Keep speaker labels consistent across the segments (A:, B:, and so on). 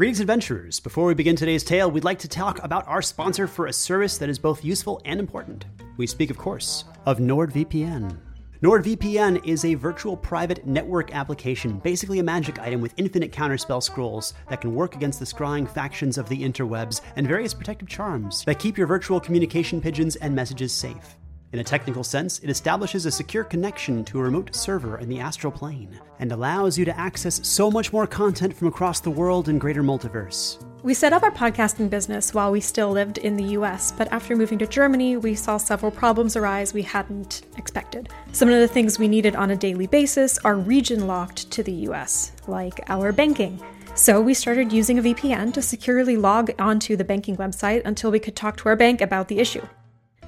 A: Greetings, adventurers. Before we begin today's tale, we'd like to talk about our sponsor for a service that is both useful and important. We speak, of course, of NordVPN. NordVPN is a virtual private network application, basically a magic item with infinite counterspell scrolls that can work against the scrying factions of the interwebs and various protective charms that keep your virtual communication pigeons and messages safe. In a technical sense, it establishes a secure connection to a remote server in the astral plane and allows you to access so much more content from across the world and greater multiverse.
B: We set up our podcasting business while we still lived in the US, but after moving to Germany, we saw several problems arise we hadn't expected. Some of the things we needed on a daily basis are region locked to the US, like our banking. So we started using a VPN to securely log onto the banking website until we could talk to our bank about the issue.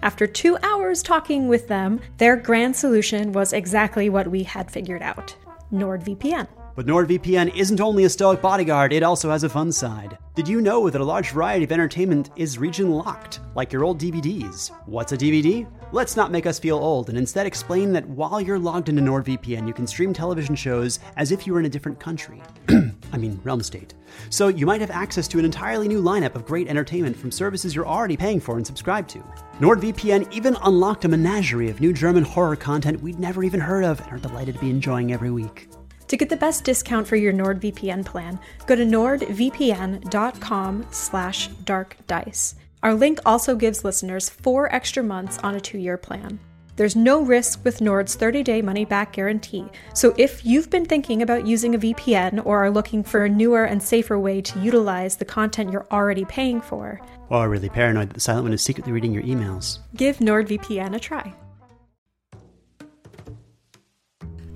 B: After two hours talking with them, their grand solution was exactly what we had figured out NordVPN.
A: But NordVPN isn't only a stoic bodyguard, it also has a fun side. Did you know that a large variety of entertainment is region locked, like your old DVDs? What's a DVD? Let's not make us feel old and instead explain that while you're logged into NordVPN, you can stream television shows as if you were in a different country. I mean, realm state. So you might have access to an entirely new lineup of great entertainment from services you're already paying for and subscribed to. NordVPN even unlocked a menagerie of new German horror content we'd never even heard of and are delighted to be enjoying every week.
B: To get the best discount for your NordVPN plan, go to nordvpn.com slash darkdice. Our link also gives listeners four extra months on a two-year plan. There's no risk with Nord's 30-day money-back guarantee, so if you've been thinking about using a VPN or are looking for a newer and safer way to utilize the content you're already paying for,
A: or really paranoid that the silent one is secretly reading your emails,
B: give NordVPN a try.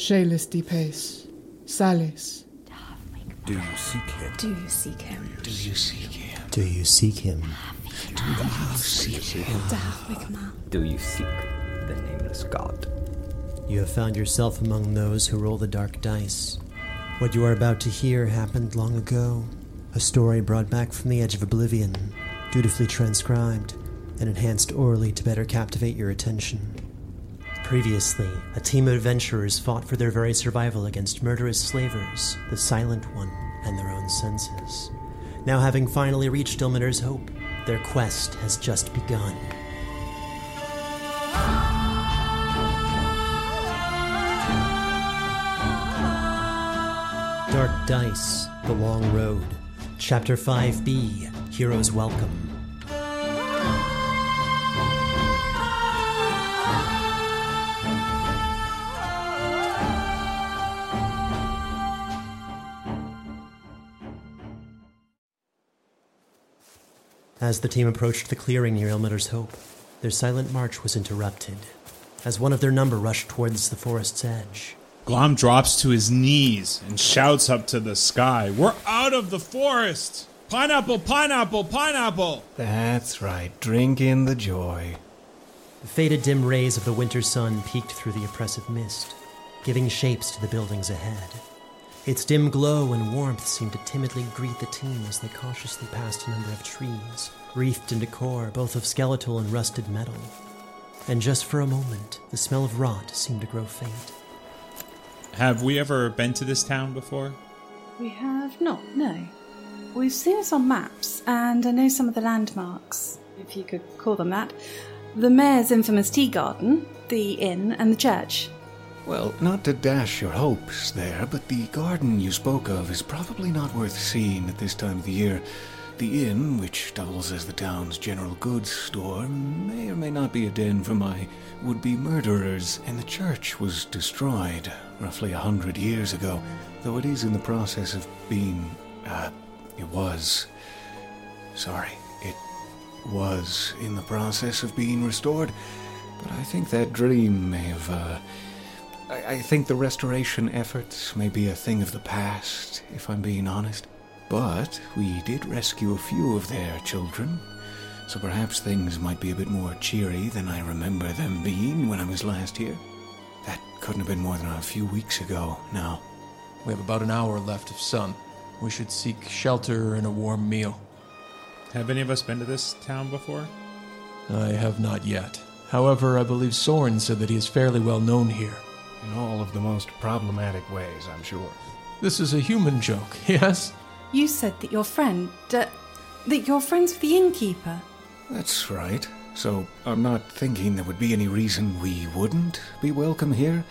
C: Shalis de Pace. Salis.
D: Do you seek him?
B: Do you seek him?
D: Do you seek him?
A: Do you seek him?
D: Do you seek him? Do you seek the nameless god?
E: You have found yourself among those who roll the dark dice. What you are about to hear happened long ago. A story brought back from the edge of oblivion, dutifully transcribed and enhanced orally to better captivate your attention. Previously, a team of adventurers fought for their very survival against murderous slavers, the Silent One, and their own senses. Now, having finally reached Ilmater's Hope, their quest has just begun. Dark Dice, The Long Road, Chapter 5b Heroes Welcome. As the team approached the clearing near Ilmater's Hope, their silent march was interrupted as one of their number rushed towards the forest's edge.
F: Glom drops to his knees and shouts up to the sky, We're out of the forest! Pineapple, pineapple, pineapple!
G: That's right, drink in the joy.
E: The faded dim rays of the winter sun peeked through the oppressive mist, giving shapes to the buildings ahead. Its dim glow and warmth seemed to timidly greet the team as they cautiously passed a number of trees, wreathed in decor both of skeletal and rusted metal. And just for a moment, the smell of rot seemed to grow faint.
F: Have we ever been to this town before?
H: We have not, no. We've seen it on maps, and I know some of the landmarks, if you could call them that. The mayor's infamous tea garden, the inn, and the church.
G: Well, not to dash your hopes there, but the garden you spoke of is probably not worth seeing at this time of the year. The inn, which doubles as the town's general goods store, may or may not be a den for my would be murderers, and the church was destroyed roughly a hundred years ago, though it is in the process of being. Uh, it was. Sorry, it was in the process of being restored, but I think that dream may have, uh, I, I think the restoration efforts may be a thing of the past, if I'm being honest. But we did rescue a few of their children, so perhaps things might be a bit more cheery than I remember them being when I was last here. That couldn't have been more than a few weeks ago now.
I: We have about an hour left of sun. We should seek shelter and a warm meal.
F: Have any of us been to this town before?
I: I have not yet. However, I believe Soren said that he is fairly well known here.
G: In all of the most problematic ways, I'm sure.
I: This is a human joke, yes?
H: You said that your friend. Uh, that you're friends the innkeeper.
G: That's right. So I'm not thinking there would be any reason we wouldn't be welcome here,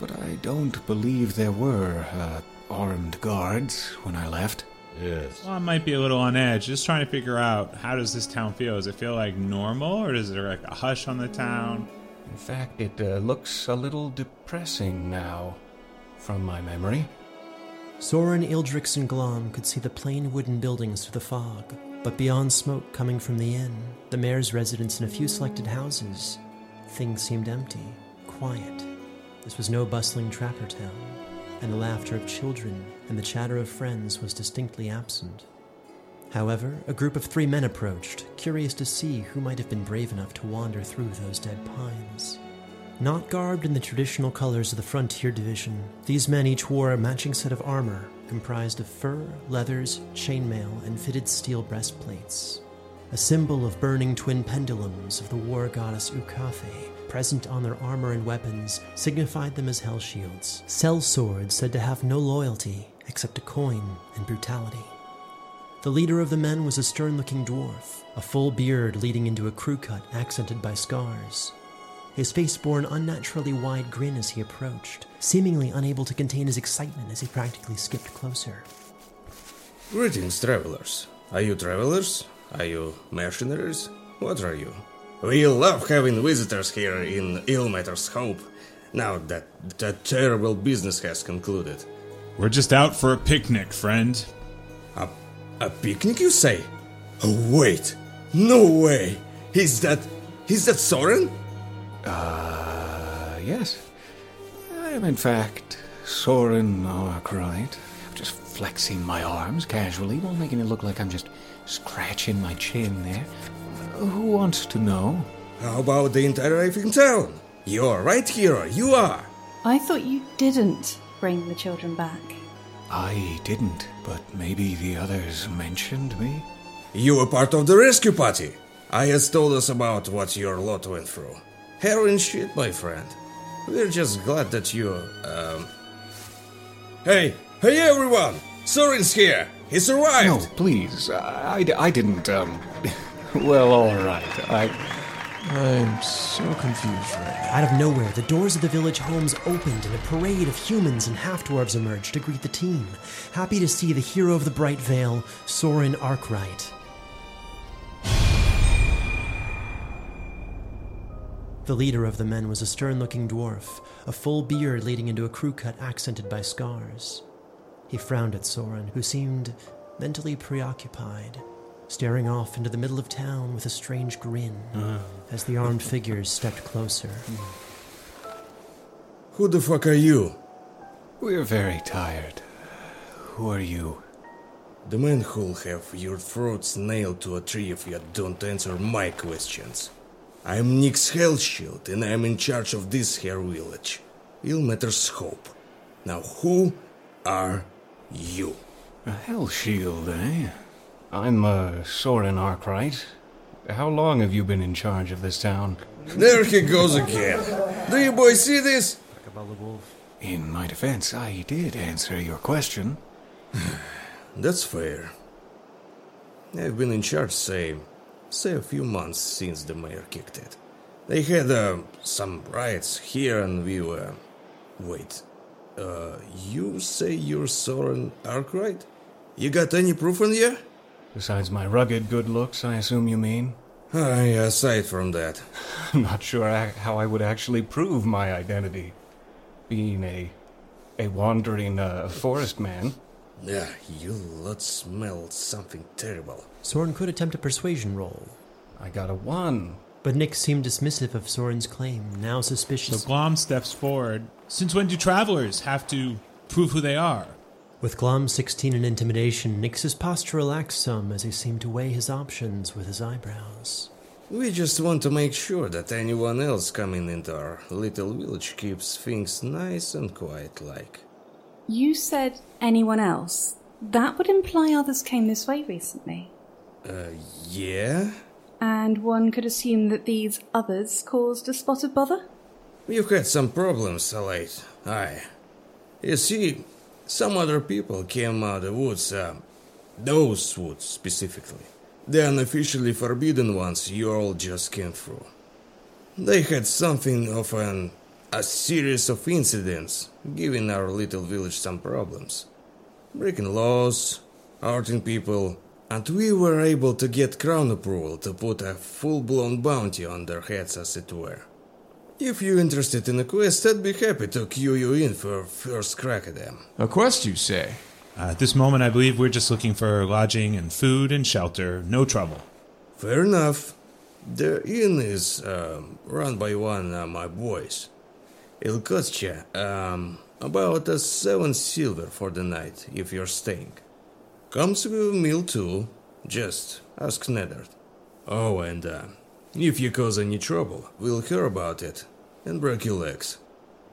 G: but I don't believe there were uh, armed guards when I left.
J: Yes.
F: Well, I might be a little on edge. Just trying to figure out how does this town feel? Does it feel like normal, or is there like a hush on the town?
G: In fact, it uh, looks a little depressing now, from my memory.
E: Soren, Ildrix, and Glom could see the plain wooden buildings through the fog, but beyond smoke coming from the inn, the mayor's residence, and a few selected houses, things seemed empty, quiet. This was no bustling trapper town, and the laughter of children and the chatter of friends was distinctly absent. However, a group of three men approached, curious to see who might have been brave enough to wander through those dead pines. Not garbed in the traditional colors of the Frontier Division, these men each wore a matching set of armor comprised of fur, leathers, chainmail, and fitted steel breastplates. A symbol of burning twin pendulums of the war goddess Ukathe, present on their armor and weapons, signified them as hell shields. Sell swords said to have no loyalty except a coin and brutality. The leader of the men was a stern looking dwarf, a full beard leading into a crew cut accented by scars. His face bore an unnaturally wide grin as he approached, seemingly unable to contain his excitement as he practically skipped closer.
J: Greetings, travelers. Are you travelers? Are you mercenaries? What are you? We love having visitors here in Ilmater's Hope, now that that terrible business has concluded.
F: We're just out for a picnic, friend.
J: A, a picnic, you say? Oh, wait. No way. Is that. Is that Soren?
G: Uh, yes. I am, in fact, Soren Arkwright. Just flexing my arms casually while making it look like I'm just scratching my chin there. Who wants to know?
J: How about the entire Eiffel Town? You're right, hero. You are.
H: I thought you didn't bring the children back.
G: I didn't, but maybe the others mentioned me?
J: You were part of the rescue party. Ias told us about what your lot went through. Heroin shit, my friend. We're just glad that you, um. Hey, hey everyone! Soren's here! He survived!
G: No, please. I, I, I didn't, um. well, alright. I.
I: I'm so confused right now.
E: Out of nowhere, the doors of the village homes opened and a parade of humans and half dwarves emerged to greet the team, happy to see the hero of the Bright Vale, Soren Arkwright. The leader of the men was a stern looking dwarf, a full beard leading into a crew cut accented by scars. He frowned at Soren, who seemed mentally preoccupied, staring off into the middle of town with a strange grin as the armed figures stepped closer.
J: Who the fuck are you?
G: We're very tired. Who are you?
J: The man who'll have your throats nailed to a tree if you don't answer my questions. I'm Nix Hellshield, and I'm in charge of this here village. Ilmater's Hope. Now, who are you?
G: A Hellshield, eh? I'm, uh, Soren Arkwright. How long have you been in charge of this town?
J: There he goes again. Do you boys see this?
G: In my defense, I did answer your question.
J: That's fair. I've been in charge, say, say a few months since the mayor kicked it. They had uh, some riots here, and we were, Wait, uh, you say you're Soren Arkwright? You got any proof on you?
G: Besides my rugged good looks, I assume you mean?
J: Aye, aside from that.
G: I'm not sure I, how I would actually prove my identity. Being a a wandering uh, forest man.
J: Yeah, you lot smell something terrible.
E: Soren could attempt a persuasion roll.
G: I got a one.
E: But Nix seemed dismissive of Soren's claim, now suspicious.
F: So Glom steps forward. Since when do travelers have to prove who they are?
E: With Glom 16 in intimidation, Nix's posture relaxed some as he seemed to weigh his options with his eyebrows.
J: We just want to make sure that anyone else coming into our little village keeps things nice and quiet like.
H: You said anyone else. That would imply others came this way recently.
J: Uh, yeah?
H: And one could assume that these others caused a spot of bother?
J: You've had some problems, Salate. Aye. You see, some other people came out of the woods, uh, those woods specifically. The unofficially forbidden ones you all just came through. They had something of an a series of incidents, giving our little village some problems. Breaking laws, hurting people, and we were able to get crown approval to put a full-blown bounty on their heads as it were. If you're interested in a quest, I'd be happy to cue you in for a first crack at them.
I: A quest, you say?
F: Uh, at this moment, I believe we're just looking for lodging and food and shelter. No trouble.
J: Fair enough. The inn is um, run by one of my boys. It'll cost you um, about a seven silver for the night if you're staying. Comes with a meal too. Just ask Nedard. Oh, and uh, if you cause any trouble, we'll hear about it and break your legs.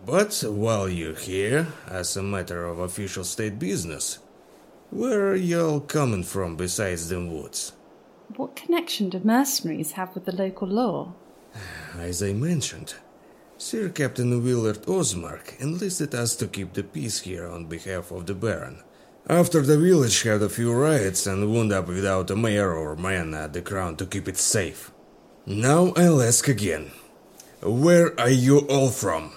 J: But while you're here, as a matter of official state business, where are y'all coming from besides the woods?
H: What connection do mercenaries have with the local law?
J: As I mentioned, Sir Captain Willard Osmark enlisted us to keep the peace here on behalf of the Baron. After the village had a few riots and wound up without a mayor or man at the crown to keep it safe. Now I'll ask again. Where are you all from?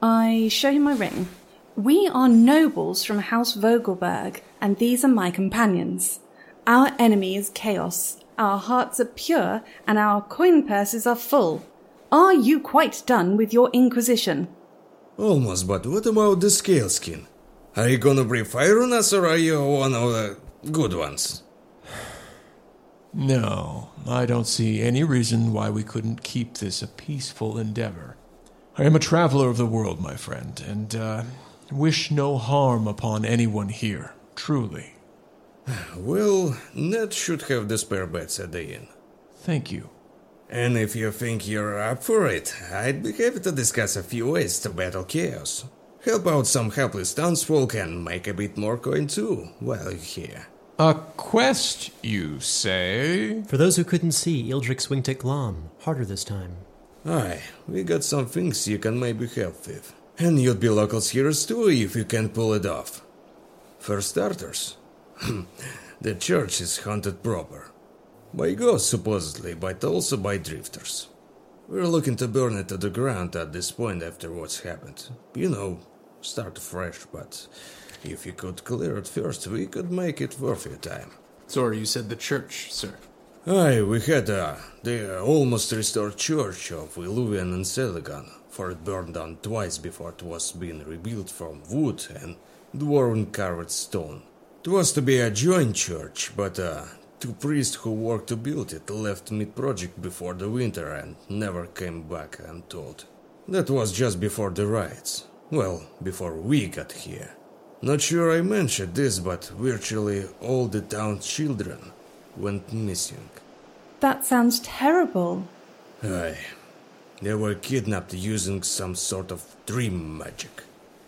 H: I show you my ring. We are nobles from House Vogelberg, and these are my companions. Our enemy is chaos. Our hearts are pure, and our coin purses are full. Are you quite done with your inquisition?
J: Almost, but what about the scale skin? Are you gonna breathe fire on us, or are you one of the good ones?
I: No, I don't see any reason why we couldn't keep this a peaceful endeavor. I am a traveler of the world, my friend, and uh, wish no harm upon anyone here, truly.
J: Well, Ned should have the spare beds at the inn.
I: Thank you.
J: And if you think you're up for it, I'd be happy to discuss a few ways to battle chaos. Help out some helpless townsfolk and make a bit more coin too while you're here.
I: A quest, you say?
E: For those who couldn't see, Ildrix winked at Glom, harder this time.
J: Aye, we got some things you can maybe help with. And you'd be locals heroes too if you can pull it off. For starters, the church is haunted proper. By ghosts, supposedly, but also by drifters. We're looking to burn it to the ground at this point after what's happened. You know, start fresh, but if you could clear it first, we could make it worth your time.
K: Sorry, you said the church, sir.
J: Aye, we had uh, the almost restored church of Illuvian and Seligan, for it burned down twice before it was being rebuilt from wood and dwarven carved stone. It was to be a joint church, but uh, two priests who worked to build it left mid-project before the winter and never came back, I'm told. That was just before the riots. Well, before we got here. Not sure I mentioned this, but virtually all the town's children went missing.
H: That sounds terrible.
J: Aye. They were kidnapped using some sort of dream magic.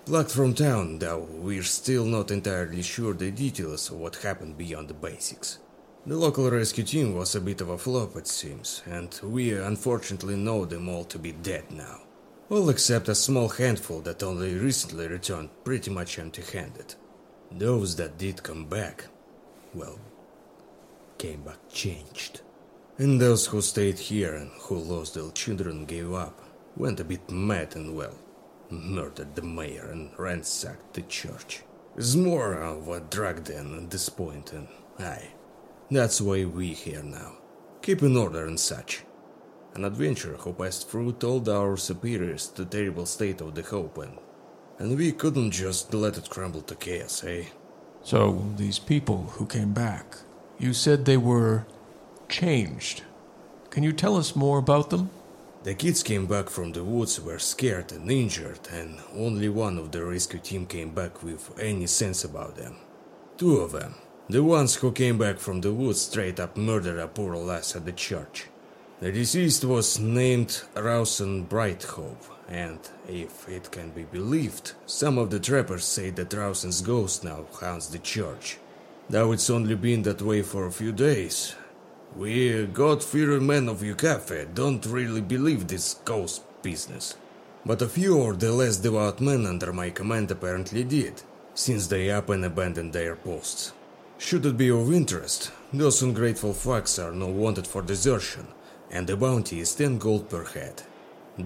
J: Plucked from town, though we're still not entirely sure the details of what happened beyond the basics. The local rescue team was a bit of a flop, it seems, and we unfortunately know them all to be dead now. All except a small handful that only recently returned pretty much empty handed. Those that did come back, well, came back changed. And those who stayed here and who lost their children gave up, went a bit mad and well, murdered the mayor and ransacked the church. It's more of a drag den at this point, and aye, that's why we here now. Keep in order and such. An adventurer who passed through told our superiors the terrible state of the hope, and, and we couldn't just let it crumble to chaos, eh?
I: So, these people who came back, you said they were changed. Can you tell us more about them?
J: The kids came back from the woods were scared and injured, and only one of the rescue team came back with any sense about them. Two of them. The ones who came back from the woods straight up murdered a poor lass at the church. The deceased was named Rawson Brighthope, and if it can be believed, some of the trappers say that Rawson's ghost now haunts the church. Though it's only been that way for a few days. We God-fearing men of Ukafe don't really believe this ghost business. But a few of the less devout men under my command apparently did, since they up and abandoned their posts. Should it be of interest, those ungrateful fucks are now wanted for desertion, and the bounty is 10 gold per head.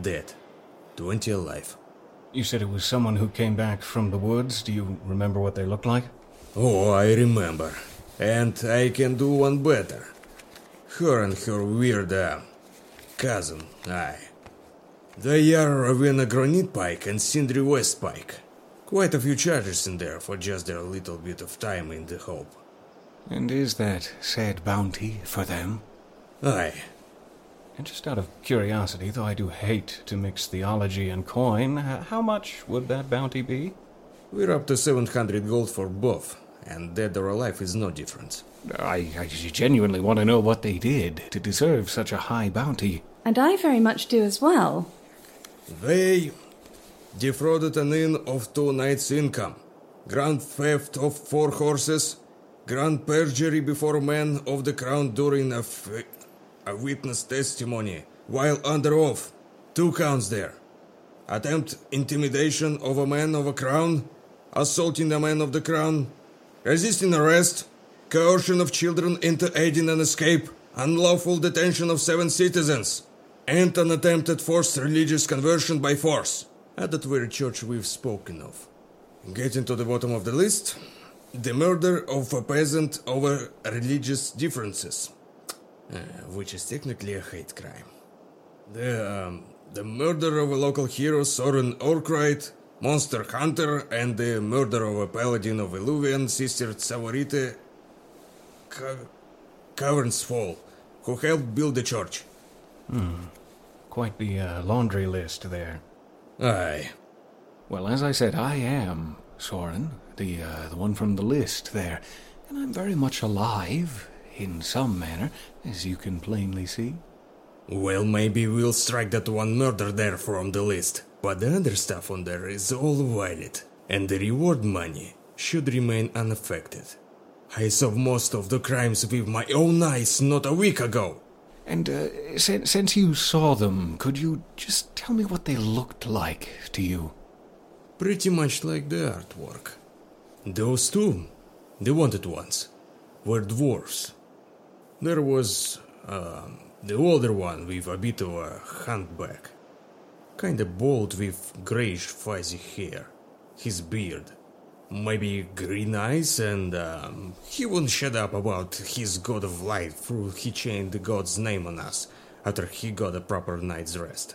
J: Dead. 20 alive.
G: You said it was someone who came back from the woods. Do you remember what they looked like?
J: Oh, I remember. And I can do one better. Her and her weird uh, cousin, aye. They are Ravenna Granite Pike and Sindri West Pike. Quite a few charges in there for just their little bit of time in the hope.
G: And is that said bounty for them?
J: Aye.
G: And just out of curiosity, though I do hate to mix theology and coin, how much would that bounty be?
J: We're up to 700 gold for both, and dead or alive is no difference.
G: I, I genuinely want to know what they did to deserve such a high bounty.
H: And I very much do as well.
J: They defrauded an inn of two nights' income, grand theft of four horses, grand perjury before men of the crown during a, f- a witness testimony while under oath. Two counts there. Attempt intimidation of a man of a crown, assaulting a man of the crown, resisting arrest, coercion of children into aiding an escape, unlawful detention of seven citizens, and an attempted forced religious conversion by force. At that very church we've spoken of. Getting to the bottom of the list, the murder of a peasant over religious differences, which is technically a hate crime. The, um, the murder of a local hero, Soren Arkwright, monster hunter, and the murder of a paladin of Illuvian, Sister Savarite Ca- Caverns Fall, who helped build the church.
G: Hmm. Quite the uh, laundry list there.
J: Aye.
G: Well, as I said, I am Soren, the uh, the one from the list there, and I'm very much alive in some manner, as you can plainly see.
J: Well, maybe we'll strike that one murder there from the list, but the other stuff on there is all valid, and the reward money should remain unaffected. I saw most of the crimes with my own eyes not a week ago.
G: And uh, since, since you saw them, could you just tell me what they looked like to you?
J: Pretty much like the artwork. Those two, the wanted ones, were dwarfs. There was um, the older one with a bit of a humpback. Kinda bald with grayish fuzzy hair. His beard. Maybe green eyes, and um, he wouldn't shut up about his god of light through he chained the god's name on us after he got a proper night's rest.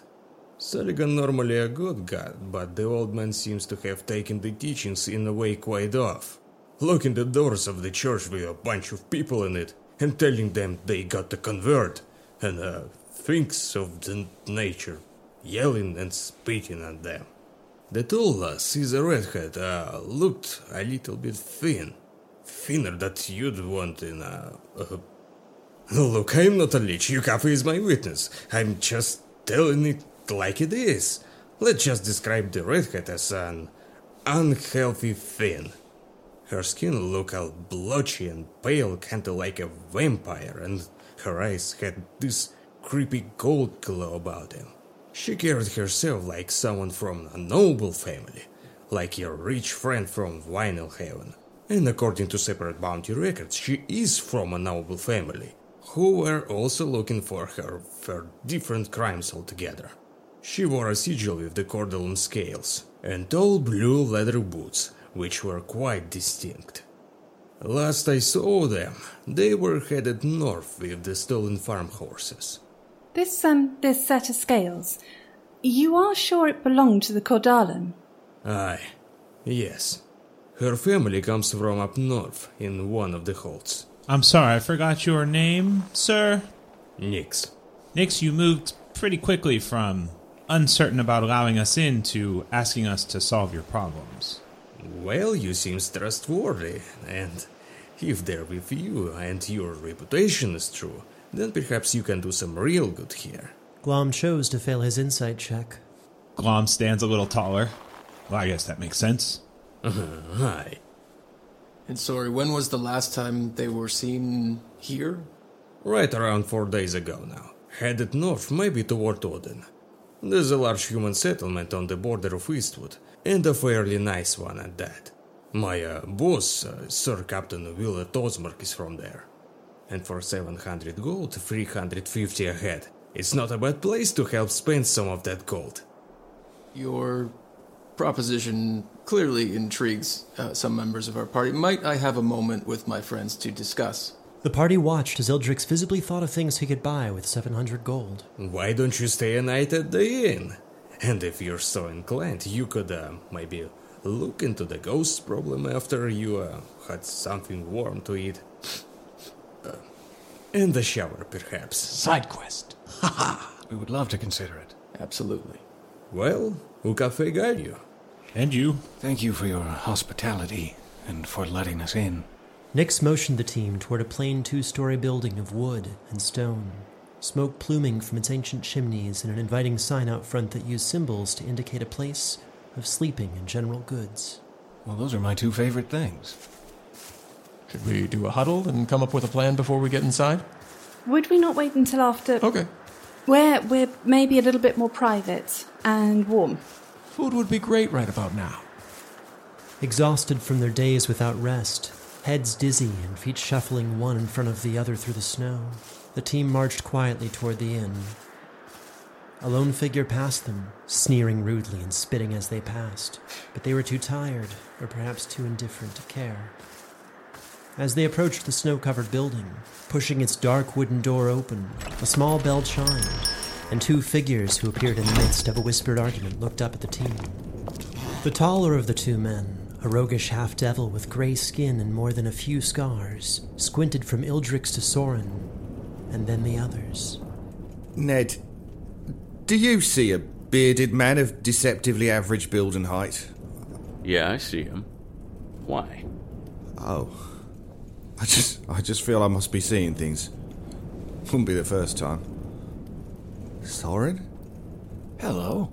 J: Sulligan normally a good god, but the old man seems to have taken the teachings in a way quite off. Locking the doors of the church with a bunch of people in it and telling them they got to convert, and uh, things of the nature, yelling and spitting at them. The tall lass is a redhead, uh, looked a little bit thin. Thinner than you'd want in a... Uh, Look, I'm not a leech, Yukafu is my witness. I'm just telling it like it is. Let's just describe the redhead as an unhealthy thin. Her skin looked all blotchy and pale, kinda like a vampire, and her eyes had this creepy gold glow about them. She carried herself like someone from a noble family, like your rich friend from Vinelhaven. And according to separate bounty records, she is from a noble family, who were also looking for her for different crimes altogether. She wore a sigil with the cordulum scales, and tall blue leather boots, which were quite distinct. Last I saw them, they were headed north with the stolen farm horses.
H: This, um, this set of scales, you are sure it belonged to the Cordalan?
J: Aye, yes. Her family comes from up north in one of the holds.
F: I'm sorry, I forgot your name, sir.
J: Nix.
F: Nix, you moved pretty quickly from uncertain about allowing us in to asking us to solve your problems.
J: Well, you seem trustworthy, and if they're with you and your reputation is true, then perhaps you can do some real good here.
E: Glom chose to fail his insight check.
F: Glom stands a little taller. Well, I guess that makes sense.
J: Hi.
K: And sorry, when was the last time they were seen here?
J: Right around four days ago now. Headed north, maybe toward Odin. There's a large human settlement on the border of Eastwood, and a fairly nice one at that. My uh, boss, uh, Sir Captain Willard Osmark, is from there. And for 700 gold, 350 a head. It's not a bad place to help spend some of that gold.
K: Your proposition clearly intrigues uh, some members of our party. Might I have a moment with my friends to discuss?
E: The party watched as Ildrix visibly thought of things he could buy with 700 gold.
J: Why don't you stay a night at the inn? And if you're so inclined, you could uh, maybe look into the ghost problem after you uh, had something warm to eat. Uh, in the shower, perhaps.
G: Side quest. Haha. we would love to consider it.
K: Absolutely.
J: Well, who cafe guide you?
F: And you.
G: Thank you for your hospitality and for letting us in.
E: Nix motioned the team toward a plain two story building of wood and stone, smoke pluming from its ancient chimneys and an inviting sign out front that used symbols to indicate a place of sleeping and general goods.
G: Well, those are my two favorite things.
I: Should we do a huddle and come up with a plan before we get inside?
H: Would we not wait until after?
I: Okay.
H: Where we're maybe a little bit more private and warm.
I: Food would be great right about now.
E: Exhausted from their days without rest, heads dizzy and feet shuffling one in front of the other through the snow, the team marched quietly toward the inn. A lone figure passed them, sneering rudely and spitting as they passed, but they were too tired, or perhaps too indifferent to care. As they approached the snow covered building, pushing its dark wooden door open, a small bell chimed, and two figures who appeared in the midst of a whispered argument looked up at the team. The taller of the two men, a roguish half devil with gray skin and more than a few scars, squinted from Ildrix to Soren, and then the others.
L: Ned, do you see a bearded man of deceptively average build and height?
D: Yeah, I see him. Why?
L: Oh. I just I just feel I must be seeing things. Wouldn't be the first time. Soren?
J: Hello.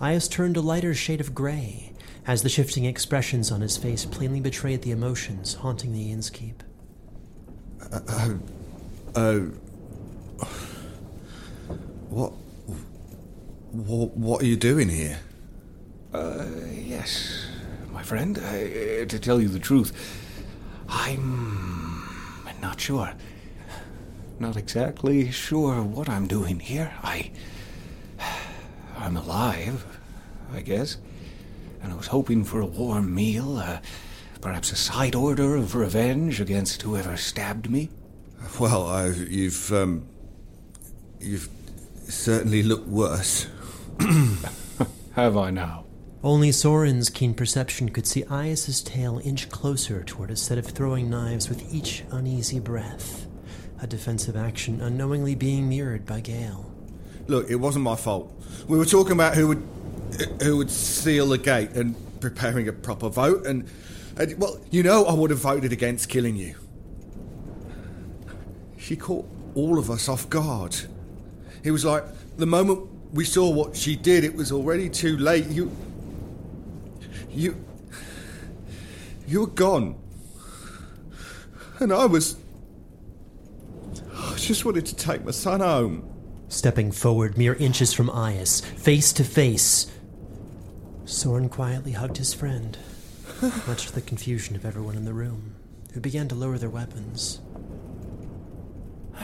E: Ias turned a lighter shade of gray, as the shifting expressions on his face plainly betrayed the emotions haunting the inn's keep.
L: Uh, uh, uh, what, what, what are you doing here?
G: Uh, yes, my friend. I, uh, to tell you the truth, I'm not sure. Not exactly sure what I'm doing here. I. I'm alive, I guess. And I was hoping for a warm meal, uh, perhaps a side order of revenge against whoever stabbed me.
L: Well, I, you've um, you've certainly looked worse.
G: Have I now?
E: Only Soren's keen perception could see Ias's tail inch closer toward a set of throwing knives with each uneasy breath, a defensive action unknowingly being mirrored by Gale.
L: Look, it wasn't my fault. We were talking about who would who would seal the gate and preparing a proper vote, and, and well, you know, I would have voted against killing you. She caught all of us off guard. It was like the moment we saw what she did, it was already too late. You. You. You were gone. And I was. I just wanted to take my son home.
E: Stepping forward mere inches from Ias, face to face, Soren quietly hugged his friend, much to the confusion of everyone in the room, who began to lower their weapons.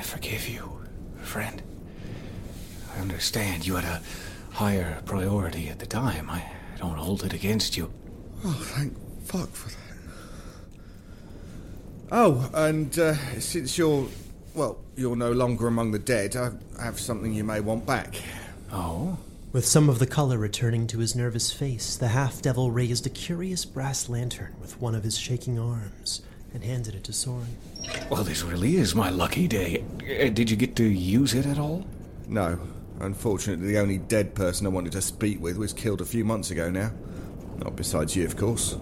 G: I forgive you, friend. I understand you had a higher priority at the time. I don't hold it against you.
L: Oh, thank fuck for that. Oh, and uh, since you're, well, you're no longer among the dead, I have something you may want back.
G: Oh?
E: With some of the color returning to his nervous face, the half devil raised a curious brass lantern with one of his shaking arms and handed it to Soren.
G: Well, this really is my lucky day. Uh, did you get to use it at all?
L: No. Unfortunately, the only dead person I wanted to speak with was killed a few months ago now. Not besides you, of course.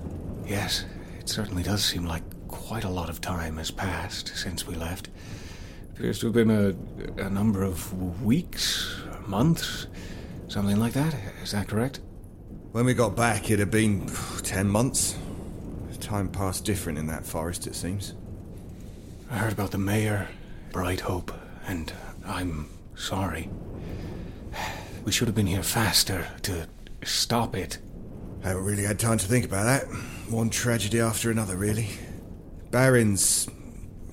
G: Yes, it certainly does seem like quite a lot of time has passed since we left. Appears to have been a, a number of weeks, months, something like that. Is that correct?
L: When we got back, it had been ten months. Time passed different in that forest, it seems.
G: I heard about the mayor, Bright Hope, and I'm sorry. We should have been here faster to stop it.
L: I Haven't really had time to think about that. One tragedy after another, really. Baron's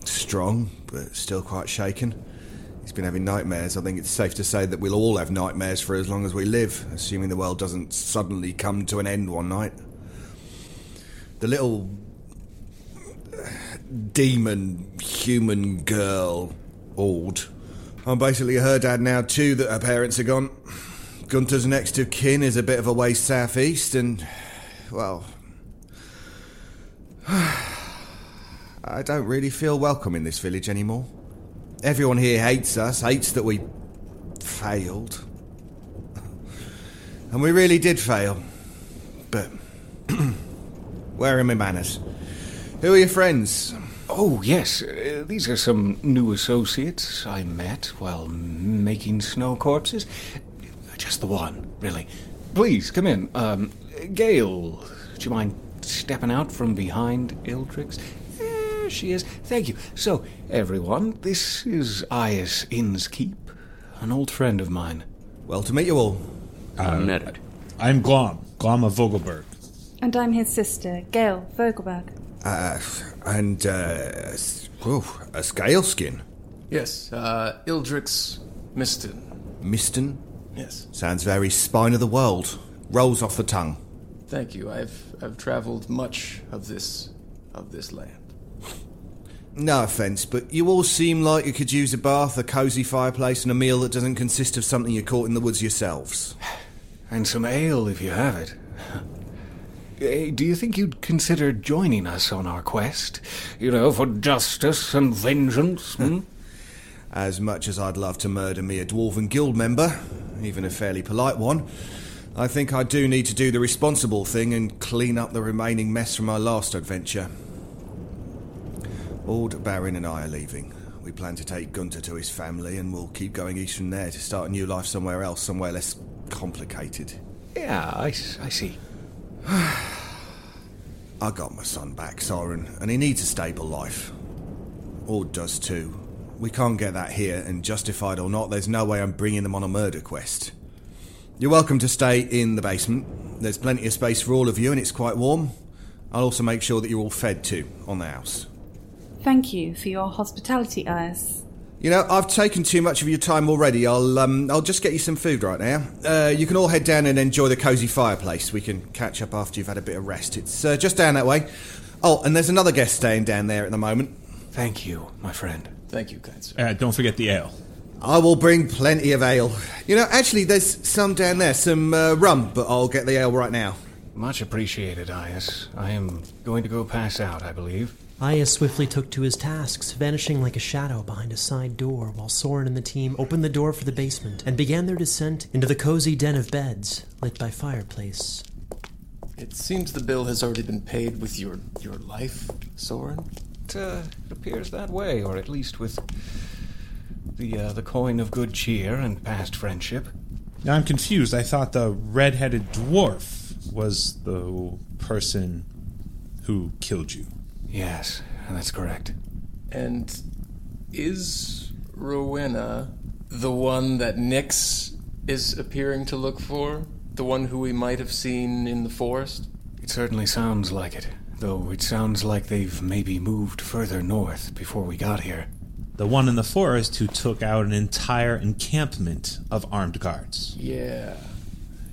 L: strong, but still quite shaken. He's been having nightmares. I think it's safe to say that we'll all have nightmares for as long as we live, assuming the world doesn't suddenly come to an end one night. The little demon human girl, Ord. I'm basically her dad now, too, that her parents are gone. Gunter's next of kin is a bit of a way southeast, and, well. I don't really feel welcome in this village anymore. Everyone here hates us, hates that we failed. And we really did fail. But where are my manners? Who are your friends?
G: Oh, yes. Uh, these are some new associates I met while making snow corpses. Just the one, really. Please, come in. Um, Gale, do you mind stepping out from behind Ildrix? There she is. Thank you. So, everyone, this is Ias Innskeep, an old friend of mine.
L: Well, to meet you all.
F: Uh,
D: Ned.
F: I'm Glom, Glom of Vogelberg.
H: And I'm his sister, Gale Vogelberg.
L: Uh, and, uh, s- a scale skin.
K: Yes, uh, Ildrix Miston.
L: Miston?
K: Yes.
L: Sounds very spine of the world. Rolls off the tongue.
K: Thank you. I've I've traveled much of this of this land.
L: No offence, but you all seem like you could use a bath, a cosy fireplace, and a meal that doesn't consist of something you caught in the woods yourselves.
G: And some ale, if you have it. Eh, Do you think you'd consider joining us on our quest? You know, for justice and vengeance? Hmm?
L: As much as I'd love to murder me a dwarven guild member, even a fairly polite one, I think I do need to do the responsible thing and clean up the remaining mess from my last adventure. Ord, Baron, and I are leaving. We plan to take Gunter to his family, and we'll keep going east from there to start a new life somewhere else, somewhere less complicated.
G: Yeah, I, I see.
L: I got my son back, Soren, and he needs a stable life. Ord does too. We can't get that here, and justified or not, there's no way I'm bringing them on a murder quest. You're welcome to stay in the basement. There's plenty of space for all of you, and it's quite warm. I'll also make sure that you're all fed too on the house.
H: Thank you for your hospitality, Ias.
L: You know, I've taken too much of your time already. I'll um, I'll just get you some food right now. Uh, you can all head down and enjoy the cosy fireplace. We can catch up after you've had a bit of rest. It's uh, just down that way. Oh, and there's another guest staying down there at the moment.
G: Thank you, my friend.
K: Thank you, kind sir.
F: Uh, don't forget the ale.
L: I will bring plenty of ale. You know, actually, there's some down there, some uh, rum, but I'll get the ale right now.
G: Much appreciated, Ias. I am going to go pass out, I believe.
E: Ias swiftly took to his tasks, vanishing like a shadow behind a side door, while Soren and the team opened the door for the basement and began their descent into the cozy den of beds, lit by fireplace.
K: It seems the bill has already been paid with your your life, Soren.
G: It, uh, it appears that way, or at least with the uh, the coin of good cheer and past friendship.
F: Now I'm confused. I thought the red-headed dwarf was the person who killed you.
G: Yes, that's correct.
K: And is Rowena the one that Nix is appearing to look for? The one who we might have seen in the forest?
G: It certainly sounds like it, though it sounds like they've maybe moved further north before we got here.
F: The one in the forest who took out an entire encampment of armed guards.
K: Yeah.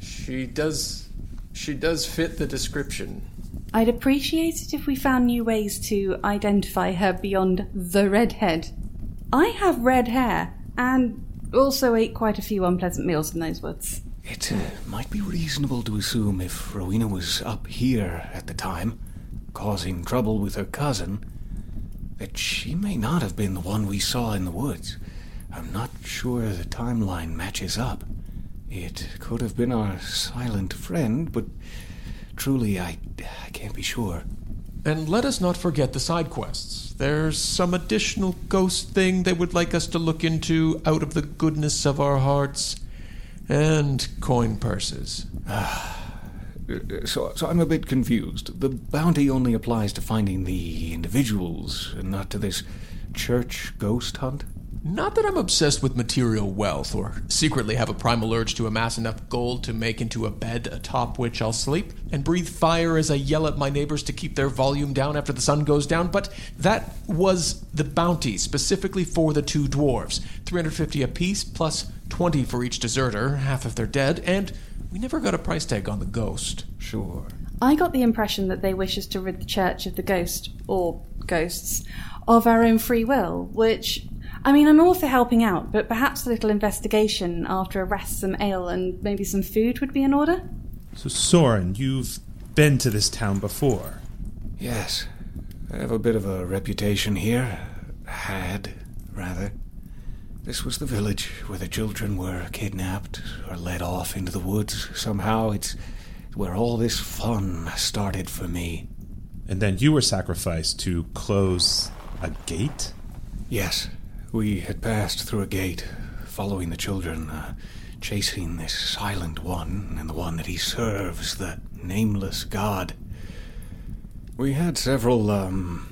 K: She does. She does fit the description.
H: I'd appreciate it if we found new ways to identify her beyond the redhead. I have red hair and also ate quite a few unpleasant meals in those woods.
G: It uh, might be reasonable to assume if Rowena was up here at the time, causing trouble with her cousin, that she may not have been the one we saw in the woods. I'm not sure the timeline matches up. It could have been our silent friend, but truly I, I can't be sure.
I: And let us not forget the side quests. There's some additional ghost thing they would like us to look into out of the goodness of our hearts. And coin purses. Ah.
G: So, so I'm a bit confused. The bounty only applies to finding the individuals, and not to this church ghost hunt?
I: Not that I'm obsessed with material wealth or secretly have a primal urge to amass enough gold to make into a bed atop which I'll sleep and breathe fire as I yell at my neighbors to keep their volume down after the sun goes down, but that was the bounty specifically for the two dwarves 350 apiece plus 20 for each deserter, half if they're dead, and we never got a price tag on the ghost.
G: Sure.
H: I got the impression that they wish us to rid the church of the ghost, or ghosts, of our own free will, which. I mean, I'm all for helping out, but perhaps a little investigation after a rest, some ale, and maybe some food would be in order?
F: So, Soren, you've been to this town before?
G: Yes. I have a bit of a reputation here. Had, rather. This was the village where the children were kidnapped or led off into the woods. Somehow it's where all this fun started for me.
F: And then you were sacrificed to close a gate?
G: Yes. We had passed through a gate, following the children, uh, chasing this silent one and the one that he serves, the nameless god. We had several, um,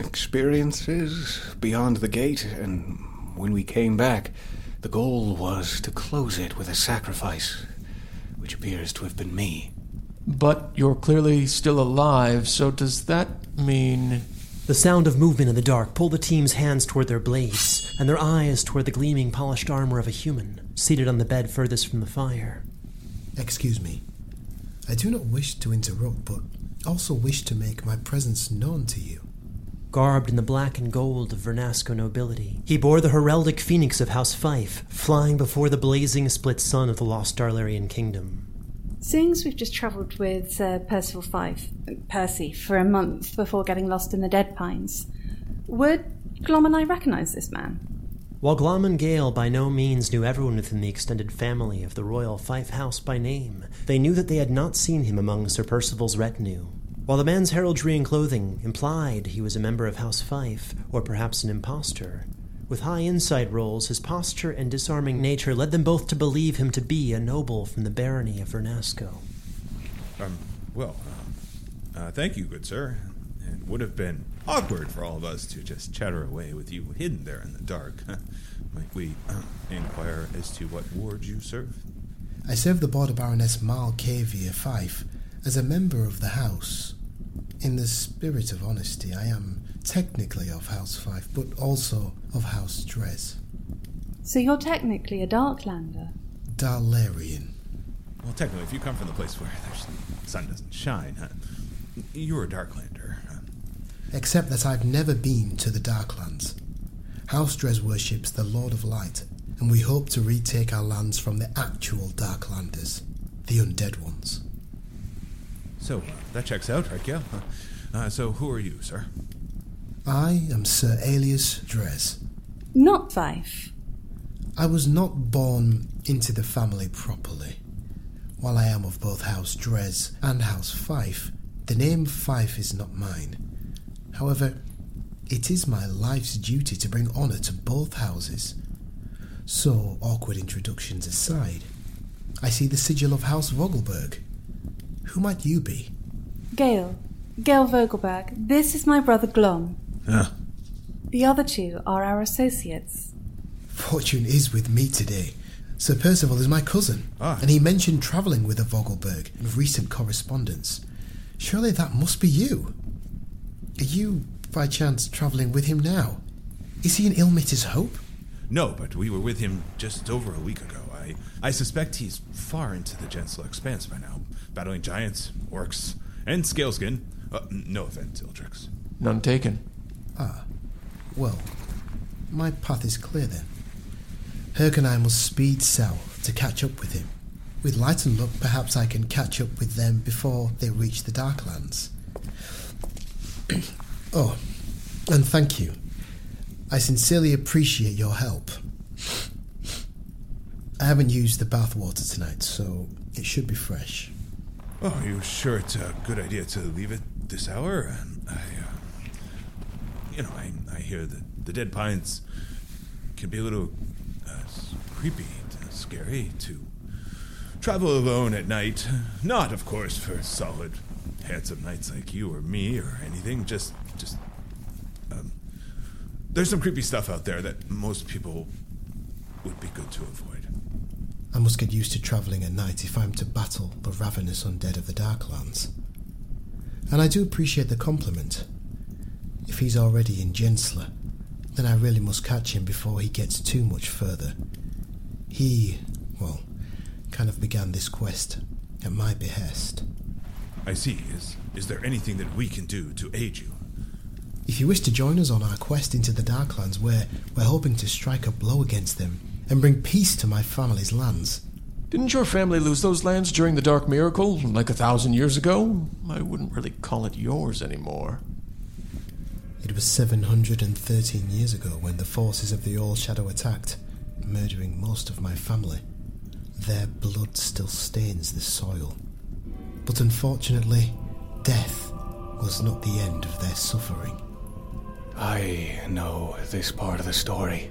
G: experiences beyond the gate, and when we came back, the goal was to close it with a sacrifice, which appears to have been me.
I: But you're clearly still alive, so does that mean.
E: The sound of movement in the dark pulled the team's hands toward their blades, and their eyes toward the gleaming, polished armor of a human, seated on the bed furthest from the fire.
M: Excuse me. I do not wish to interrupt, but also wish to make my presence known to you.
E: Garbed in the black and gold of Vernasco nobility, he bore the heraldic phoenix of House Fife, flying before the blazing split sun of the lost Darlarian kingdom.
H: Seeing as we've just travelled with Sir Percival Fife, Percy, for a month before getting lost in the Dead Pines, would Glom and I recognise this man?
E: While Glom and Gale by no means knew everyone within the extended family of the royal Fife house by name, they knew that they had not seen him among Sir Percival's retinue. While the man's heraldry and clothing implied he was a member of House Fife, or perhaps an impostor, with high insight rolls, his posture and disarming nature led them both to believe him to be a noble from the barony of Vernasco.
F: Um, well, uh, uh, thank you, good sir. It would have been awkward for all of us to just chatter away with you hidden there in the dark. Might we uh, inquire as to what ward you serve?
M: I serve the Border Baroness Malkavia Fife as a member of the House. In the spirit of honesty, I am technically of House Fife, but also of House Dres.
H: So you're technically a Darklander?
M: Darlarian.
F: Well, technically, if you come from the place where the sun doesn't shine, huh, you're a Darklander.
M: Except that I've never been to the Darklands. House Dres worships the Lord of Light, and we hope to retake our lands from the actual Darklanders, the undead ones.
F: So, uh, that checks out, right, Gale? Uh, so, who are you, sir?
M: I am Sir Alias Dres.
H: Not Fife.
M: I was not born into the family properly. While I am of both House Dres and House Fife, the name Fife is not mine. However, it is my life's duty to bring honour to both houses. So, awkward introductions aside, I see the sigil of House Vogelberg. Who might you be?
H: Gale. Gale Vogelberg. This is my brother Glom.
F: Ah.
H: The other two are our associates.
M: Fortune is with me today. Sir Percival is my cousin,
F: Ah.
M: and he mentioned travelling with a Vogelberg in recent correspondence. Surely that must be you. Are you, by chance, travelling with him now? Is he in Ilmater's Hope?
F: No, but we were with him just over a week ago. I, I suspect he's far into the Gensler expanse by now, battling giants, orcs, and scaleskin. Uh, no offense, Ildrix.
I: None taken.
M: Ah, well, my path is clear then. I must speed south to catch up with him. With light and luck, perhaps I can catch up with them before they reach the Darklands. oh, and thank you. I sincerely appreciate your help. I haven't used the bathwater tonight, so it should be fresh.
F: Oh, are you sure it's a good idea to leave it this hour? I, uh, you know, I, I hear that the dead pines can be a little uh, creepy, scary to travel alone at night. Not, of course, for solid, handsome knights like you or me or anything. Just, just, um, there's some creepy stuff out there that most people would be good to avoid.
M: I must get used to travelling at night if I'm to battle the ravenous undead of the Darklands. And I do appreciate the compliment. If he's already in Gensler, then I really must catch him before he gets too much further. He, well, kind of began this quest at my behest.
F: I see. Is is there anything that we can do to aid you?
M: If you wish to join us on our quest into the Darklands, where we're hoping to strike a blow against them and bring peace to my family's lands.
I: Didn't your family lose those lands during the Dark Miracle, like a thousand years ago? I wouldn't really call it yours anymore.
M: It was 713 years ago when the forces of the All Shadow attacked, murdering most of my family. Their blood still stains the soil. But unfortunately, death was not the end of their suffering.
G: I know this part of the story.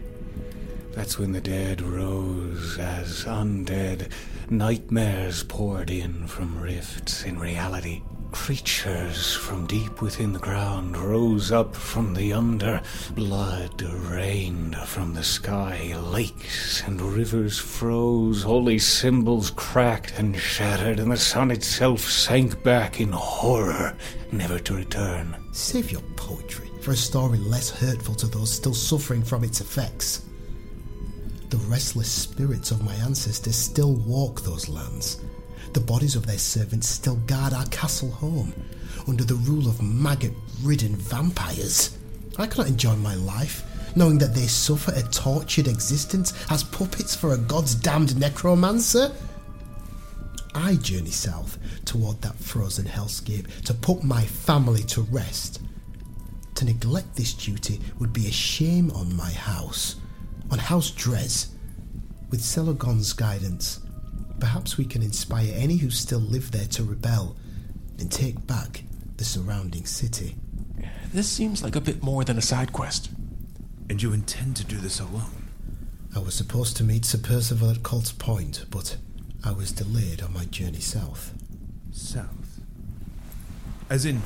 G: That's when the dead rose as undead. Nightmares poured in from rifts in reality. Creatures from deep within the ground rose up from the under. Blood rained from the sky. Lakes and rivers froze. Holy symbols cracked and shattered, and the sun itself sank back in horror, never to return.
M: Save your poetry for a story less hurtful to those still suffering from its effects. The restless spirits of my ancestors still walk those lands. The bodies of their servants still guard our castle home, under the rule of maggot ridden vampires. I cannot enjoy my life, knowing that they suffer a tortured existence as puppets for a god's damned necromancer. I journey south toward that frozen hellscape to put my family to rest. To neglect this duty would be a shame on my house on House Dres. With Celagon's guidance, perhaps we can inspire any who still live there to rebel and take back the surrounding city.
I: This seems like a bit more than a side quest.
F: And you intend to do this alone?
M: I was supposed to meet Sir Percival at Colt's Point, but I was delayed on my journey south.
F: South? As in,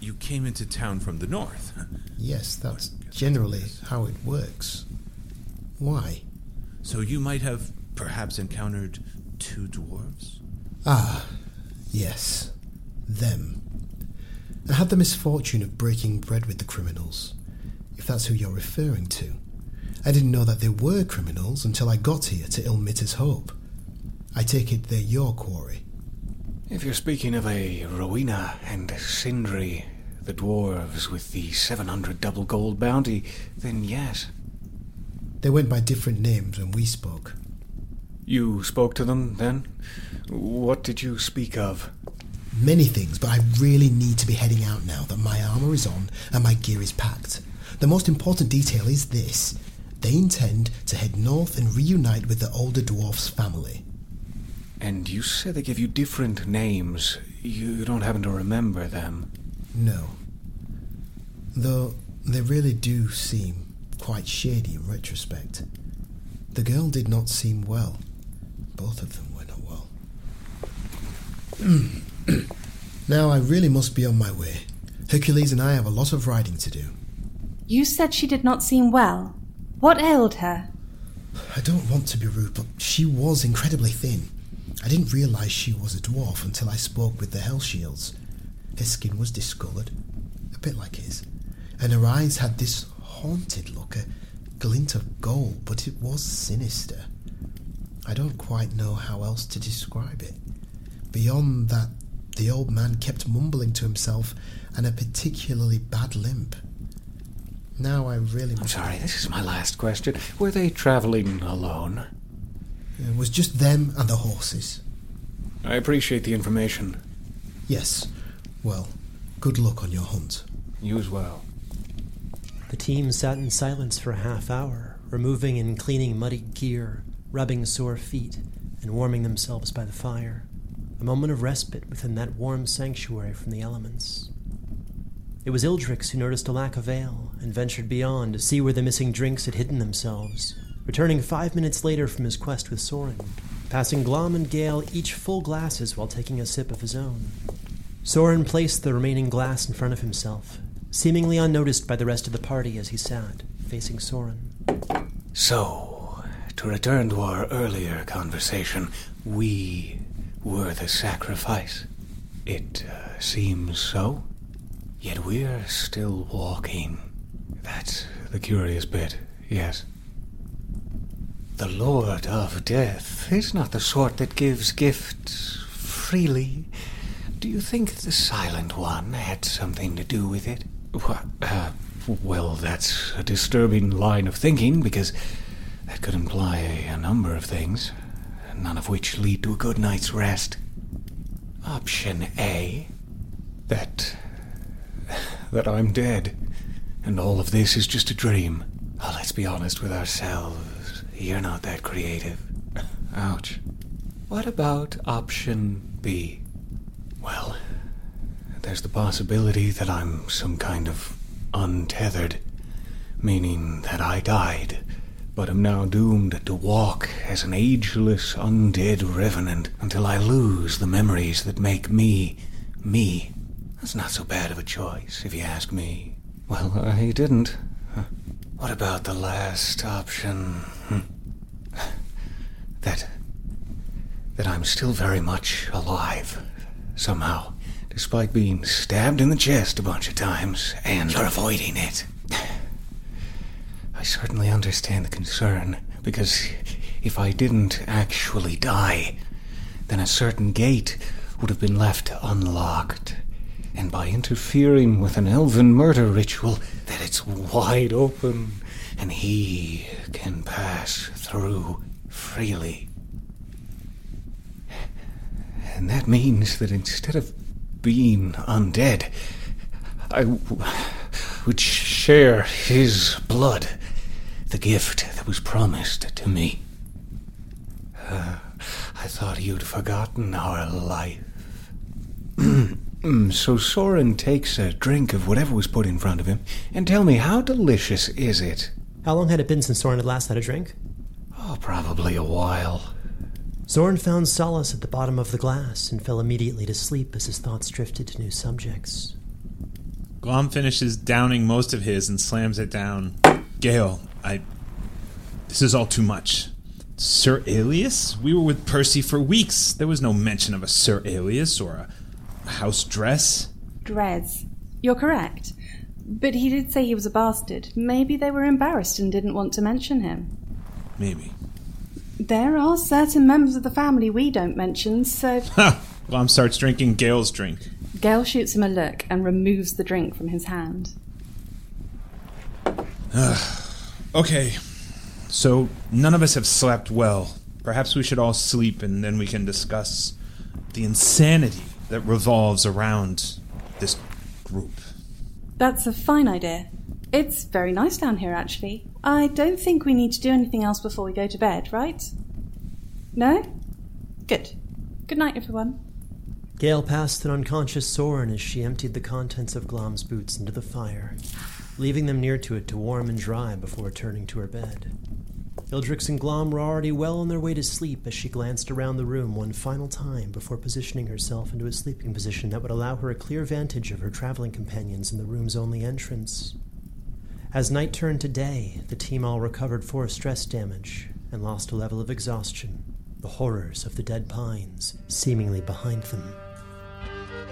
F: you came into town from the north?
M: Yes, that's generally how it works. Why?
F: So you might have perhaps encountered two dwarves?
M: Ah, yes. Them. I had the misfortune of breaking bread with the criminals, if that's who you're referring to. I didn't know that they were criminals until I got here to Ilmater's Hope. I take it they're your quarry.
G: If you're speaking of a Rowena and Sindri, the dwarves with the 700 double gold bounty, then yes.
M: They went by different names when we spoke.
G: You spoke to them then? What did you speak of?
M: Many things, but I really need to be heading out now that my armour is on and my gear is packed. The most important detail is this they intend to head north and reunite with the older dwarf's family.
G: And you said they gave you different names. You don't happen to remember them?
M: No. Though they really do seem quite shady in retrospect. The girl did not seem well. Both of them were not well. now I really must be on my way. Hercules and I have a lot of riding to do.
H: You said she did not seem well. What ailed her?
M: I don't want to be rude, but she was incredibly thin. I didn't realize she was a dwarf until I spoke with the Hell Shields. Her skin was discoloured, a bit like his, and her eyes had this haunted look, a glint of gold, but it was sinister. I I don't quite know how else to describe it. Beyond that, the old man kept mumbling to himself and a particularly bad limp. Now I really.
G: I'm sorry, this is my last question. Were they traveling alone?
M: It was just them and the horses.
G: I appreciate the information.
M: Yes. Well, good luck on your hunt.
G: You as well.
E: The team sat in silence for a half hour, removing and cleaning muddy gear, rubbing sore feet, and warming themselves by the fire. A moment of respite within that warm sanctuary from the elements. It was Ildrix who noticed a lack of ale and ventured beyond to see where the missing drinks had hidden themselves, returning five minutes later from his quest with Soren, passing Glom and Gale each full glasses while taking a sip of his own. Soren placed the remaining glass in front of himself, seemingly unnoticed by the rest of the party as he sat, facing Soren.
G: So, to return to our earlier conversation, we were the sacrifice. It uh, seems so. Yet we're still walking. That's the curious bit, yes. The Lord of Death is not the sort that gives gifts freely. Do you think the Silent One had something to do with it? Uh, well, that's a disturbing line of thinking because that could imply a number of things, none of which lead to a good night's rest. Option A that. that I'm dead, and all of this is just a dream. Oh, let's be honest with ourselves. You're not that creative. Ouch. What about option B? Well, there's the possibility that I'm some kind of untethered, meaning that I died, but am now doomed to walk as an ageless undead revenant until I lose the memories that make me me. That's not so bad of a choice, if you ask me. Well, I didn't. What about the last option? Hmm. That. that I'm still very much alive, somehow, despite being stabbed in the chest a bunch of times, and you're avoiding it. I certainly understand the concern, because if I didn't actually die, then a certain gate would have been left unlocked. And by interfering with an elven murder ritual, that it's wide open and he can pass through freely. And that means that instead of being undead, I w- would share his blood, the gift that was promised to me. Uh, I thought you'd forgotten our life. so Soren takes a drink of whatever was put in front of him, and tell me, how delicious is it?
E: How long had it been since Soren had last had a drink?
G: Oh, probably a while.
E: Soren found solace at the bottom of the glass and fell immediately to sleep as his thoughts drifted to new subjects.
F: Glom finishes downing most of his and slams it down. Gale, I. This is all too much. Sir Alias? We were with Percy for weeks. There was no mention of a Sir Alias or a house dress.
H: Dres. You're correct. But he did say he was a bastard. Maybe they were embarrassed and didn't want to mention him.
F: Maybe.
H: There are certain members of the family we don't mention, so.
F: Ha! Glom starts drinking Gale's drink.
H: Gail shoots him a look and removes the drink from his hand.
F: Okay. So, none of us have slept well. Perhaps we should all sleep and then we can discuss the insanity that revolves around this group.
H: That's a fine idea. It's very nice down here, actually. I don't think we need to do anything else before we go to bed, right? No? Good. Good night, everyone.
E: Gale passed an unconscious Soren as she emptied the contents of Glom's boots into the fire, leaving them near to it to warm and dry before returning to her bed. Ildrix and Glom were already well on their way to sleep as she glanced around the room one final time before positioning herself into a sleeping position that would allow her a clear vantage of her traveling companions in the room's only entrance. As night turned to day, the team all recovered four stress damage and lost a level of exhaustion, the horrors of the dead pines seemingly behind them.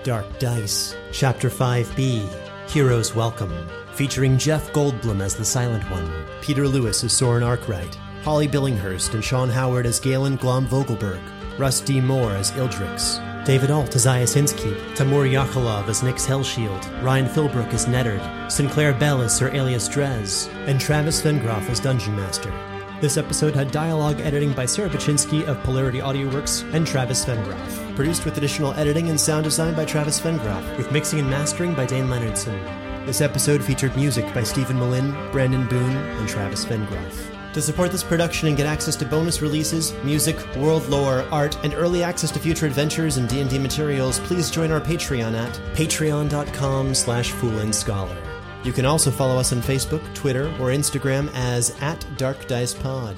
E: Dark Dice, Chapter 5b Heroes Welcome, featuring Jeff Goldblum as the Silent One, Peter Lewis as Soren Arkwright, Holly Billinghurst and Sean Howard as Gale and Glom Vogelberg, Russ D. Moore as Ildrix, David Alt as Iasinski, Tamur Yakolov as Nix Hellshield, Ryan Philbrook as Neddard, Sinclair Bell as Sir Alias Dres, and Travis Vengroff as Dungeon Master. This episode had dialogue editing by Sarah Baczynski of Polarity Audio Works and Travis Vengroff. Produced with additional editing and sound design by Travis Vengroff, with mixing and mastering by Dane Leonardson. This episode featured music by Stephen Malin, Brandon Boone, and Travis Vengroff. To support this production and get access to bonus releases, music, world lore, art, and early access to future adventures and D&D materials, please join our Patreon at patreon.com slash foolandscholar. You can also follow us on Facebook, Twitter, or Instagram as at Dark Dice Pod.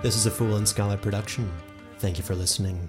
E: This is a Fool and Scholar production. Thank you for listening.